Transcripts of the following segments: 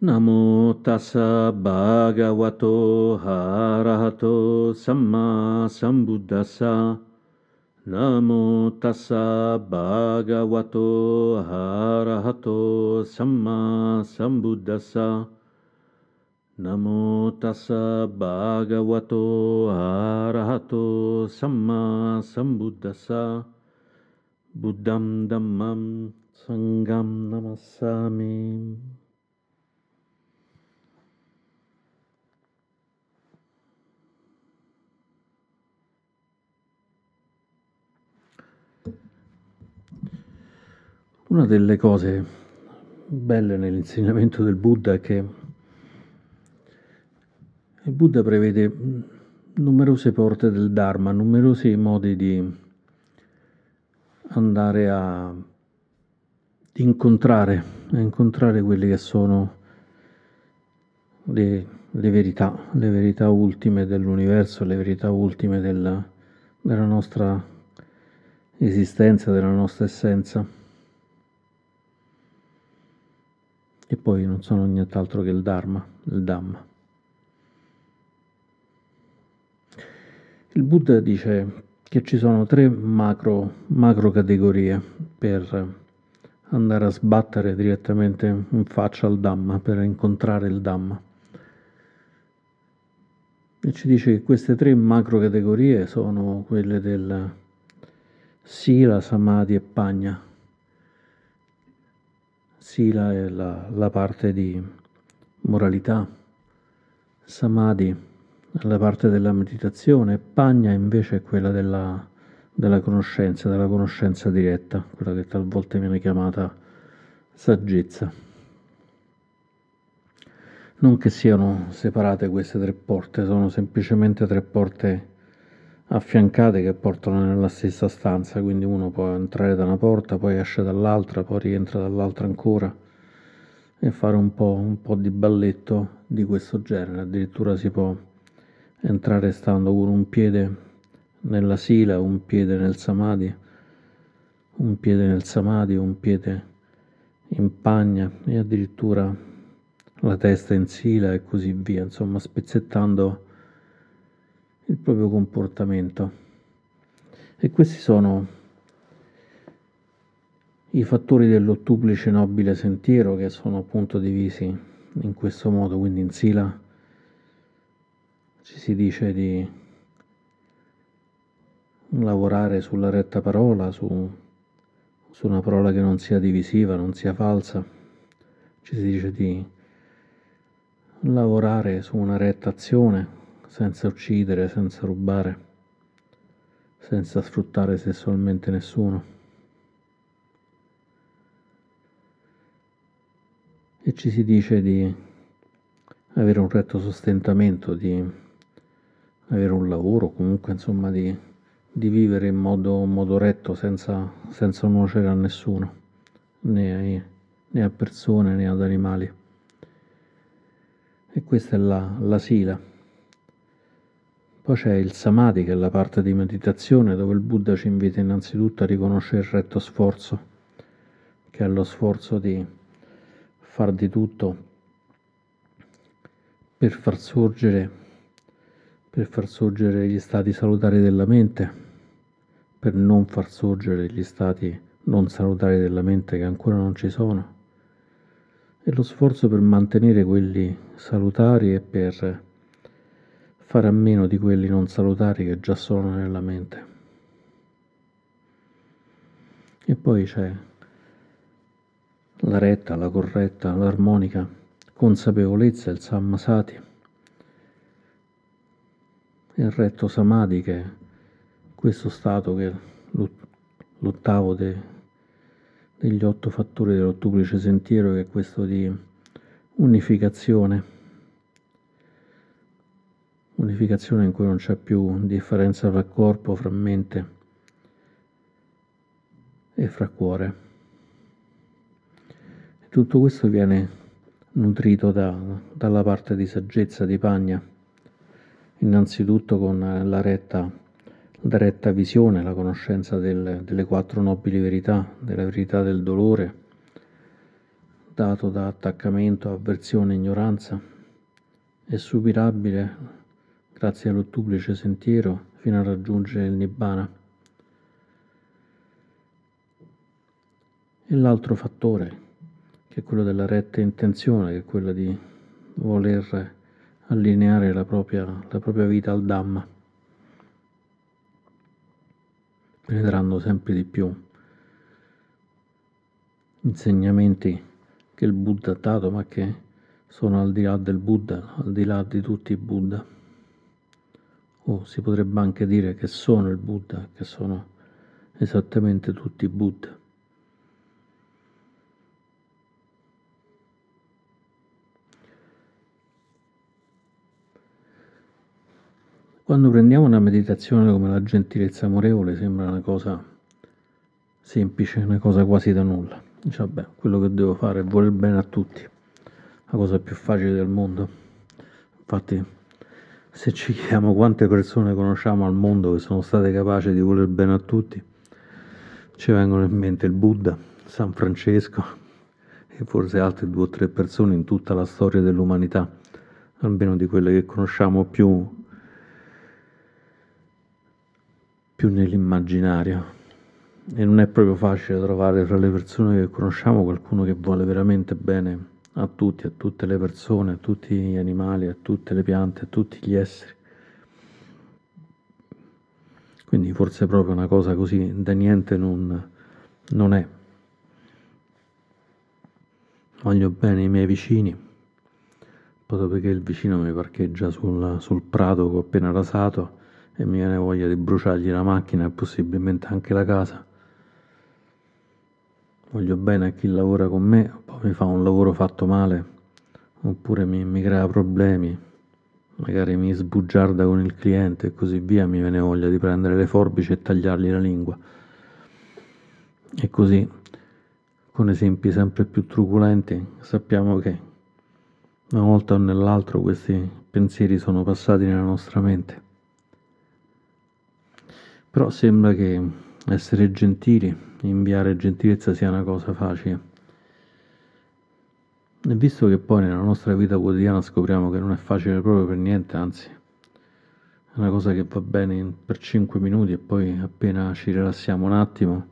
namo tassa bhagavato harahato samma sambuddhassa. Namo tassa bhagavato harahato samma sambuddhassa. Namo tassa bhagavato harahato samma sambuddhassa. Buddham dhammam sangam namassami. Una delle cose belle nell'insegnamento del Buddha è che il Buddha prevede numerose porte del Dharma, numerosi modi di andare a incontrare, a incontrare quelle che sono le, le, verità, le verità ultime dell'universo, le verità ultime della, della nostra esistenza, della nostra essenza. E poi non sono nient'altro che il Dharma, il Dhamma. Il Buddha dice che ci sono tre macro, macro categorie per andare a sbattere direttamente in faccia al Dhamma, per incontrare il Dhamma. E ci dice che queste tre macro categorie sono quelle del Sila, Samadhi e Pagna. Sila è la, la parte di moralità, Samadhi è la parte della meditazione, Pagna invece è quella della, della conoscenza, della conoscenza diretta, quella che talvolta viene chiamata saggezza. Non che siano separate queste tre porte, sono semplicemente tre porte affiancate che portano nella stessa stanza, quindi uno può entrare da una porta, poi esce dall'altra, poi rientra dall'altra ancora e fare un po', un po' di balletto di questo genere. Addirittura si può entrare stando con un piede nella sila, un piede nel samadhi, un piede nel samadhi, un piede in pagna e addirittura la testa in sila e così via, insomma spezzettando il proprio comportamento. E questi sono i fattori dell'ottuplice nobile sentiero che sono appunto divisi in questo modo, quindi in Sila ci si dice di lavorare sulla retta parola, su, su una parola che non sia divisiva, non sia falsa, ci si dice di lavorare su una retta azione, senza uccidere, senza rubare, senza sfruttare sessualmente nessuno. E ci si dice di avere un retto sostentamento, di avere un lavoro, comunque insomma di, di vivere in modo, modo retto senza, senza, nuocere a nessuno, né, ai, né, a persone né ad animali. E questa è la, la sila. Poi c'è il samadhi, che è la parte di meditazione, dove il Buddha ci invita innanzitutto a riconoscere il retto sforzo, che è lo sforzo di far di tutto per far sorgere, per far sorgere gli stati salutari della mente, per non far sorgere gli stati non salutari della mente che ancora non ci sono, e lo sforzo per mantenere quelli salutari e per fare a meno di quelli non salutari che già sono nella mente. E poi c'è la retta, la corretta, l'armonica consapevolezza, il sammasati, il retto samadhi che è questo stato che è l'ottavo de, degli otto fattori dell'ottuplice sentiero che è questo di unificazione unificazione in cui non c'è più differenza fra corpo, fra mente e fra cuore. E tutto questo viene nutrito da, dalla parte di saggezza di Pagna, innanzitutto con la retta, la retta visione, la conoscenza del, delle quattro nobili verità, della verità del dolore, dato da attaccamento, avversione, ignoranza, è superabile grazie all'ottuplice sentiero fino a raggiungere il Nibbana. E l'altro fattore, che è quello della retta intenzione, che è quella di voler allineare la propria, la propria vita al Dhamma, penetrando sempre di più insegnamenti che il Buddha ha dato, ma che sono al di là del Buddha, al di là di tutti i Buddha. O si potrebbe anche dire che sono il Buddha, che sono esattamente tutti i Buddha. Quando prendiamo una meditazione come la gentilezza amorevole sembra una cosa semplice, una cosa quasi da nulla. Dice, vabbè, quello che devo fare è voler bene a tutti, la cosa più facile del mondo. Infatti, se ci chiediamo quante persone conosciamo al mondo che sono state capaci di voler bene a tutti, ci vengono in mente il Buddha, San Francesco e forse altre due o tre persone in tutta la storia dell'umanità, almeno di quelle che conosciamo più più nell'immaginario. E non è proprio facile trovare tra le persone che conosciamo qualcuno che vuole veramente bene a tutti, a tutte le persone, a tutti gli animali, a tutte le piante, a tutti gli esseri. Quindi forse proprio una cosa così da niente non, non è. Voglio bene i miei vicini, dopo che il vicino mi parcheggia sul, sul prato che ho appena rasato, e mi viene voglia di bruciargli la macchina e possibilmente anche la casa. Voglio bene a chi lavora con me, mi fa un lavoro fatto male, oppure mi, mi crea problemi, magari mi sbugiarda con il cliente e così via, mi viene voglia di prendere le forbici e tagliargli la lingua. E così, con esempi sempre più truculenti, sappiamo che una volta o nell'altro questi pensieri sono passati nella nostra mente. Però sembra che essere gentili, inviare gentilezza sia una cosa facile. E visto che poi nella nostra vita quotidiana scopriamo che non è facile proprio per niente, anzi, è una cosa che va bene per 5 minuti e poi appena ci rilassiamo un attimo,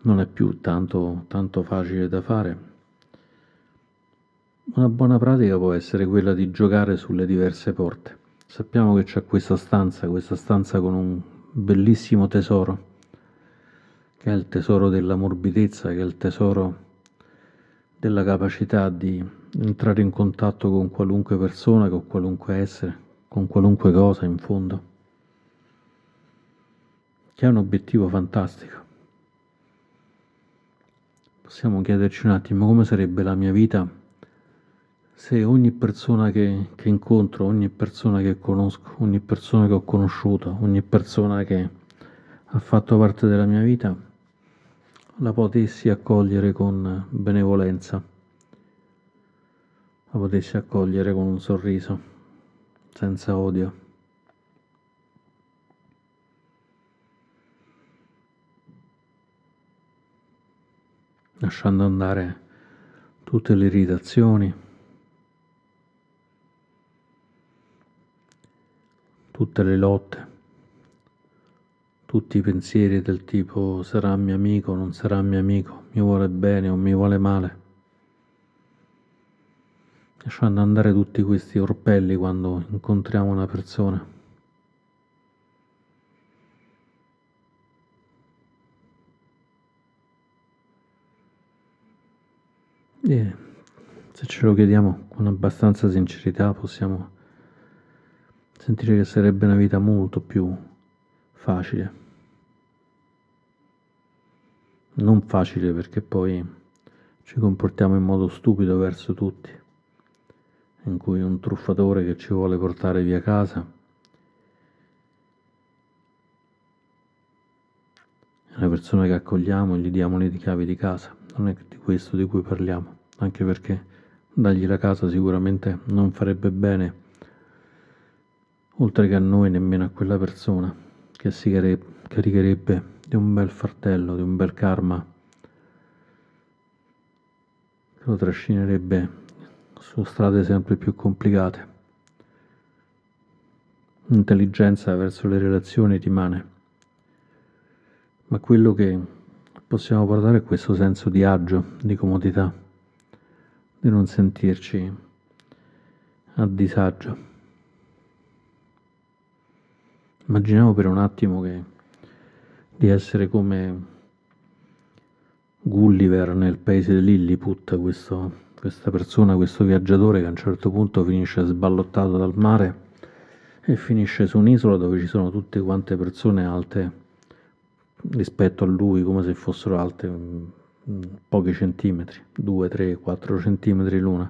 non è più tanto, tanto facile da fare. Una buona pratica può essere quella di giocare sulle diverse porte. Sappiamo che c'è questa stanza, questa stanza con un bellissimo tesoro, che è il tesoro della morbidezza, che è il tesoro della capacità di entrare in contatto con qualunque persona, con qualunque essere, con qualunque cosa in fondo, che è un obiettivo fantastico. Possiamo chiederci un attimo come sarebbe la mia vita se ogni persona che, che, incontro, ogni persona che conosco, ogni persona che ho conosciuto, ogni persona che ha fatto parte della mia vita, la potessi accogliere con benevolenza, la potessi accogliere con un sorriso, senza odio. lasciando andare tutte le irritazioni, tutte le lotte, tutti i pensieri del tipo sarà mio amico, non sarà mio amico, mi vuole bene o mi vuole male. Lasciando andare tutti questi orpelli quando incontriamo una persona. E se ce lo chiediamo con abbastanza sincerità possiamo sentire che sarebbe una vita molto più facile. Non facile perché poi ci comportiamo in modo stupido verso tutti, in cui un truffatore che ci vuole portare via casa una persona che accogliamo gli diamo le chiavi di casa, non è di questo di cui parliamo, anche perché dargli la casa sicuramente non farebbe bene oltre che a noi nemmeno a quella persona che si caricherebbe di un bel fardello, di un bel karma lo trascinerebbe su strade sempre più complicate. L'intelligenza verso le relazioni rimane, ma quello che possiamo portare è questo senso di agio, di comodità, di non sentirci a disagio. Immaginiamo per un attimo che di essere come Gulliver nel paese di Lilliput, questo, questa persona, questo viaggiatore che a un certo punto finisce sballottato dal mare e finisce su un'isola dove ci sono tutte quante persone alte rispetto a lui, come se fossero alte mm, pochi centimetri, 2, 3, 4 centimetri l'una.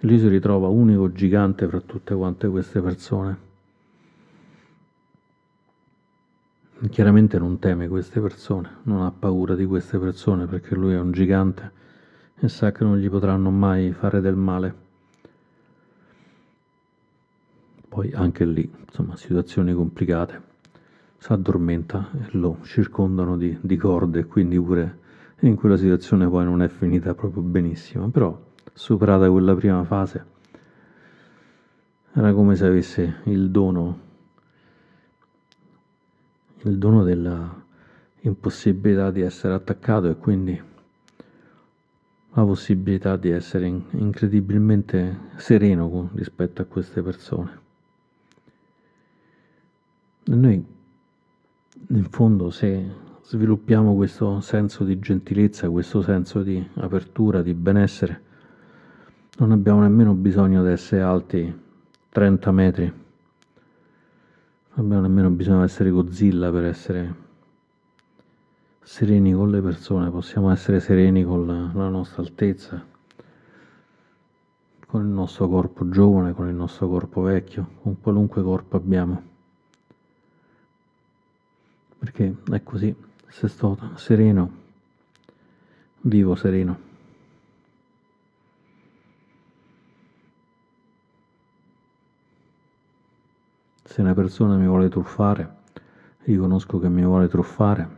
E lui si ritrova unico gigante fra tutte quante queste persone Chiaramente non teme queste persone, non ha paura di queste persone perché lui è un gigante e sa che non gli potranno mai fare del male. Poi anche lì, insomma, situazioni complicate. Si addormenta e lo circondano di, di corde, quindi pure in quella situazione poi non è finita proprio benissimo. Però, superata quella prima fase, era come se avesse il dono il dono della impossibilità di essere attaccato e quindi la possibilità di essere incredibilmente sereno rispetto a queste persone. E noi, in fondo, se sviluppiamo questo senso di gentilezza, questo senso di apertura, di benessere, non abbiamo nemmeno bisogno di essere alti 30 metri abbiamo nemmeno bisogno di essere Godzilla per essere sereni con le persone, possiamo essere sereni con la, la nostra altezza, con il nostro corpo giovane, con il nostro corpo vecchio, con qualunque corpo abbiamo. Perché è così, se sto sereno, vivo sereno. Se una persona mi vuole truffare, riconosco che mi vuole truffare.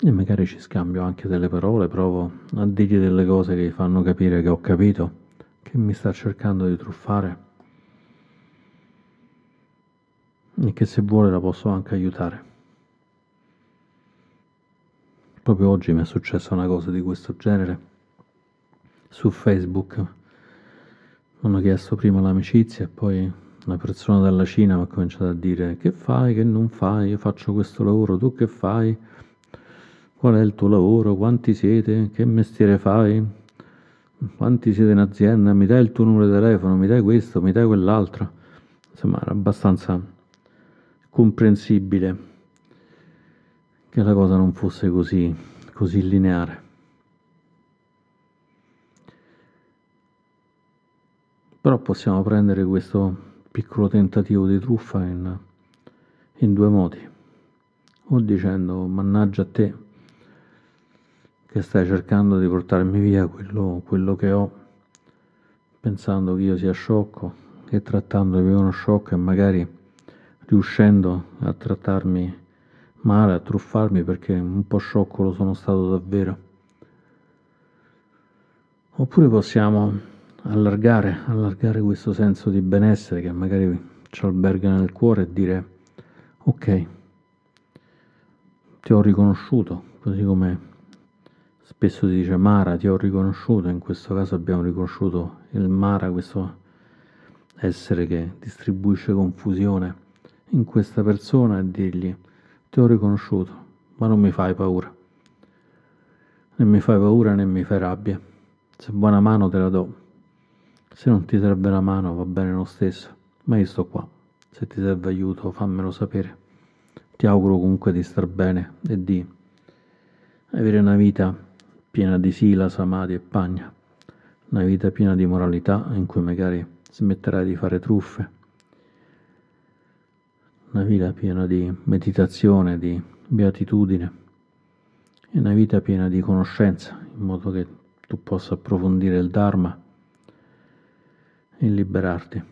E magari ci scambio anche delle parole, provo a dirgli delle cose che gli fanno capire che ho capito che mi sta cercando di truffare. E che se vuole la posso anche aiutare. Proprio oggi mi è successa una cosa di questo genere. Su Facebook hanno chiesto prima l'amicizia e poi una persona dalla Cina mi ha cominciato a dire che fai, che non fai, io faccio questo lavoro, tu che fai, qual è il tuo lavoro, quanti siete, che mestiere fai, quanti siete in azienda, mi dai il tuo numero di telefono, mi dai questo, mi dai quell'altro. Insomma, era abbastanza comprensibile che la cosa non fosse così, così lineare. Però possiamo prendere questo piccolo tentativo di truffa in, in due modi. O dicendo mannaggia a te che stai cercando di portarmi via quello, quello che ho, pensando che io sia sciocco e trattandomi uno sciocco e magari riuscendo a trattarmi male, a truffarmi perché un po' sciocco lo sono stato davvero. Oppure possiamo allargare, allargare questo senso di benessere che magari ci alberga nel cuore e dire ok, ti ho riconosciuto, così come spesso si dice Mara, ti ho riconosciuto, in questo caso abbiamo riconosciuto il Mara, questo essere che distribuisce confusione in questa persona e dirgli ti ho riconosciuto, ma non mi fai paura. Né mi fai paura né mi fai rabbia. Se buona mano te la do, se non ti serve la mano va bene lo stesso, ma io sto qua. Se ti serve aiuto fammelo sapere. Ti auguro comunque di star bene e di avere una vita piena di sila, samadhi e pagna, una vita piena di moralità in cui magari smetterai di fare truffe, una vita piena di meditazione, di beatitudine. E una vita piena di conoscenza, in modo che tu possa approfondire il Dharma e liberarti.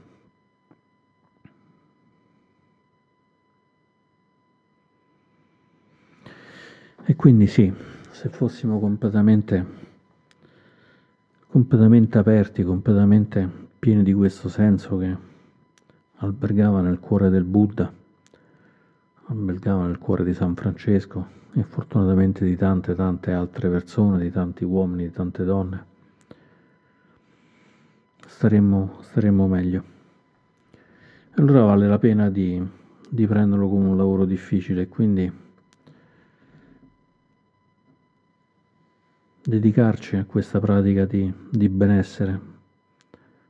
E quindi sì, se fossimo completamente, completamente aperti, completamente pieni di questo senso che albergava nel cuore del Buddha, albergava nel cuore di San Francesco e fortunatamente di tante tante altre persone, di tanti uomini, di tante donne, staremmo, staremmo meglio. Allora vale la pena di, di prenderlo come un lavoro difficile quindi dedicarci a questa pratica di, di benessere,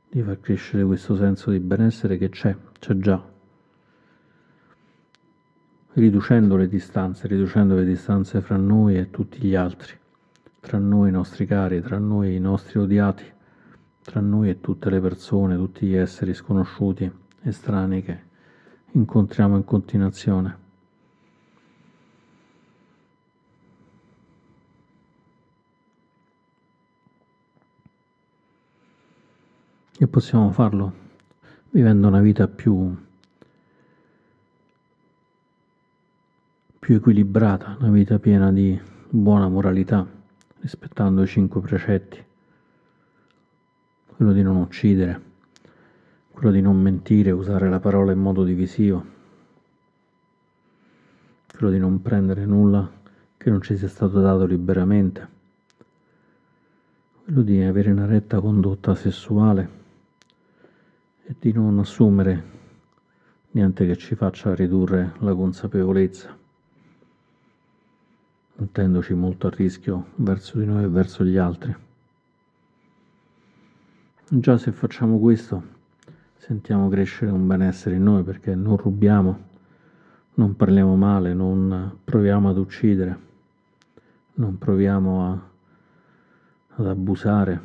di far crescere questo senso di benessere che c'è, c'è già, riducendo le distanze, riducendo le distanze fra noi e tutti gli altri, tra noi i nostri cari, tra noi i nostri odiati, tra noi e tutte le persone, tutti gli esseri sconosciuti, estranei che incontriamo in continuazione. E possiamo farlo vivendo una vita più più equilibrata, una vita piena di buona moralità, rispettando i cinque precetti, quello di non uccidere, quello di non mentire, usare la parola in modo divisivo, quello di non prendere nulla che non ci sia stato dato liberamente, quello di avere una retta condotta sessuale e di non assumere niente che ci faccia ridurre la consapevolezza mettendoci molto a rischio verso di noi e verso gli altri. Già se facciamo questo sentiamo crescere un benessere in noi perché non rubiamo, non parliamo male, non proviamo ad uccidere, non proviamo a, ad abusare,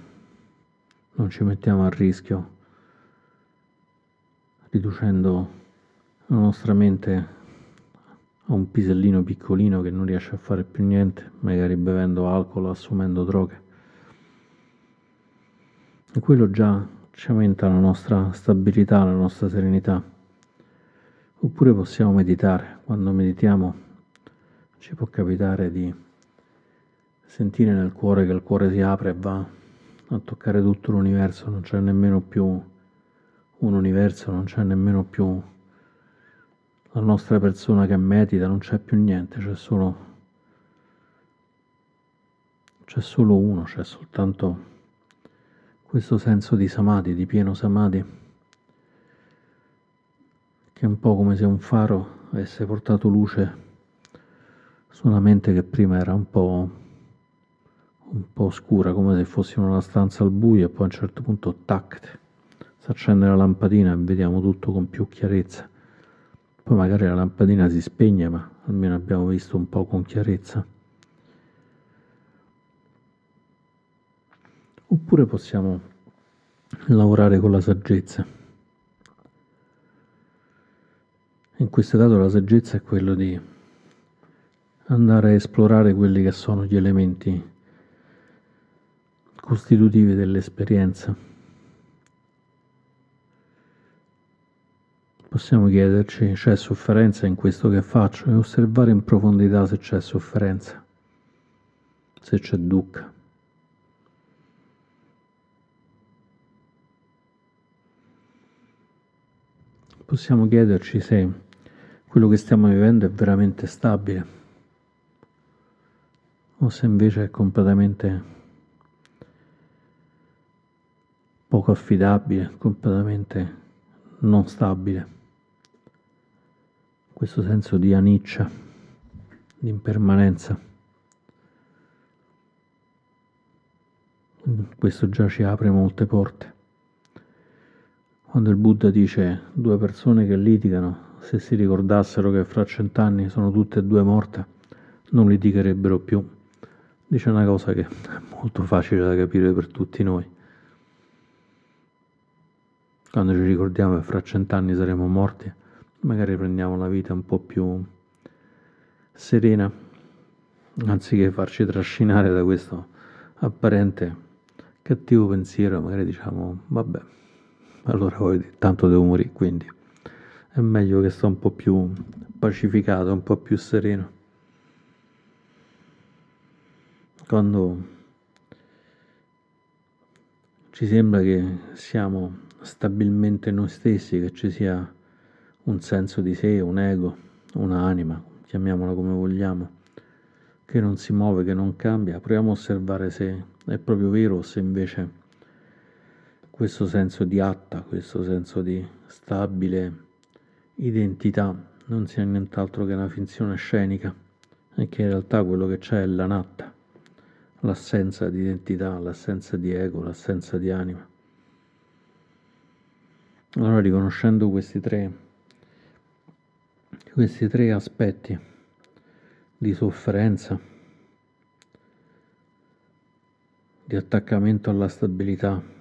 non ci mettiamo a rischio riducendo la nostra mente a un pisellino piccolino che non riesce a fare più niente, magari bevendo alcol assumendo droghe. E quello già ci aumenta la nostra stabilità, la nostra serenità. Oppure possiamo meditare. Quando meditiamo ci può capitare di sentire nel cuore che il cuore si apre e va a toccare tutto l'universo, non c'è nemmeno più un universo, non c'è nemmeno più la nostra persona che medita, non c'è più niente, c'è solo, c'è solo uno, c'è soltanto questo senso di samadhi, di pieno samadhi, che è un po' come se un faro avesse portato luce su una mente che prima era un po', un po' oscura, come se fossimo in una stanza al buio e poi a un certo punto tac, si accende la lampadina e vediamo tutto con più chiarezza. Poi magari la lampadina si spegne, ma almeno abbiamo visto un po' con chiarezza. Oppure possiamo lavorare con la saggezza. In questo caso la saggezza è quello di andare a esplorare quelli che sono gli elementi costitutivi dell'esperienza Possiamo chiederci c'è sofferenza in questo che faccio e osservare in profondità se c'è sofferenza, se c'è dukkha. Possiamo chiederci se quello che stiamo vivendo è veramente stabile o se invece è completamente poco affidabile, completamente non stabile questo senso di aniccia, di impermanenza. Questo già ci apre molte porte. Quando il Buddha dice due persone che litigano, se si ricordassero che fra cent'anni sono tutte e due morte, non litigherebbero più. Dice una cosa che è molto facile da capire per tutti noi. Quando ci ricordiamo che fra cent'anni saremo morti, magari prendiamo la vita un po' più serena, anziché farci trascinare da questo apparente cattivo pensiero, magari diciamo, vabbè, allora poi tanto devo morire, quindi è meglio che sto un po' più pacificato, un po' più sereno. quando ci sembra che siamo stabilmente noi stessi, che ci sia un senso di sé, un ego, un'anima, chiamiamola come vogliamo, che non si muove, che non cambia, proviamo a osservare se è proprio vero o se invece questo senso di atta, questo senso di stabile identità non sia nient'altro che una finzione scenica e che in realtà quello che c'è è l'anatta, l'assenza di identità, l'assenza di ego, l'assenza di anima. Allora riconoscendo questi tre, questi tre aspetti di sofferenza, di attaccamento alla stabilità,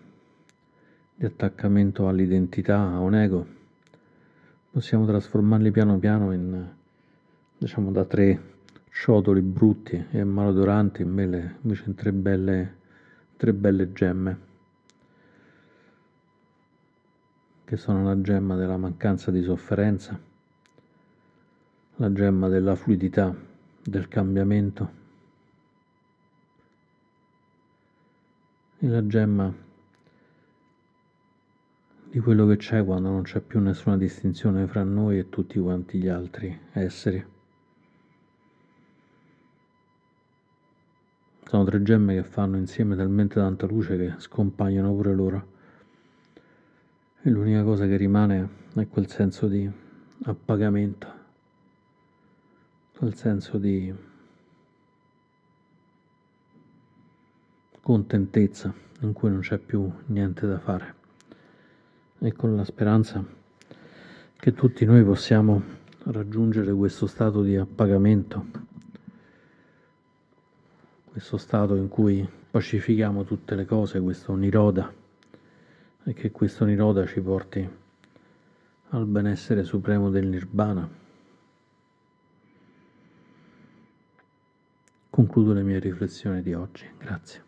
di attaccamento all'identità, a un ego, possiamo trasformarli piano piano in, diciamo, da tre ciotoli brutti e malodoranti invece in tre belle, tre belle gemme. che sono la gemma della mancanza di sofferenza, la gemma della fluidità, del cambiamento e la gemma di quello che c'è quando non c'è più nessuna distinzione fra noi e tutti quanti gli altri esseri. Sono tre gemme che fanno insieme talmente tanta luce che scompaiono pure loro. E l'unica cosa che rimane è quel senso di appagamento, quel senso di contentezza in cui non c'è più niente da fare e con la speranza che tutti noi possiamo raggiungere questo stato di appagamento, questo stato in cui pacifichiamo tutte le cose, questo niroda e che questo Niroda ci porti al benessere supremo del Nirvana. Concludo le mie riflessioni di oggi. Grazie.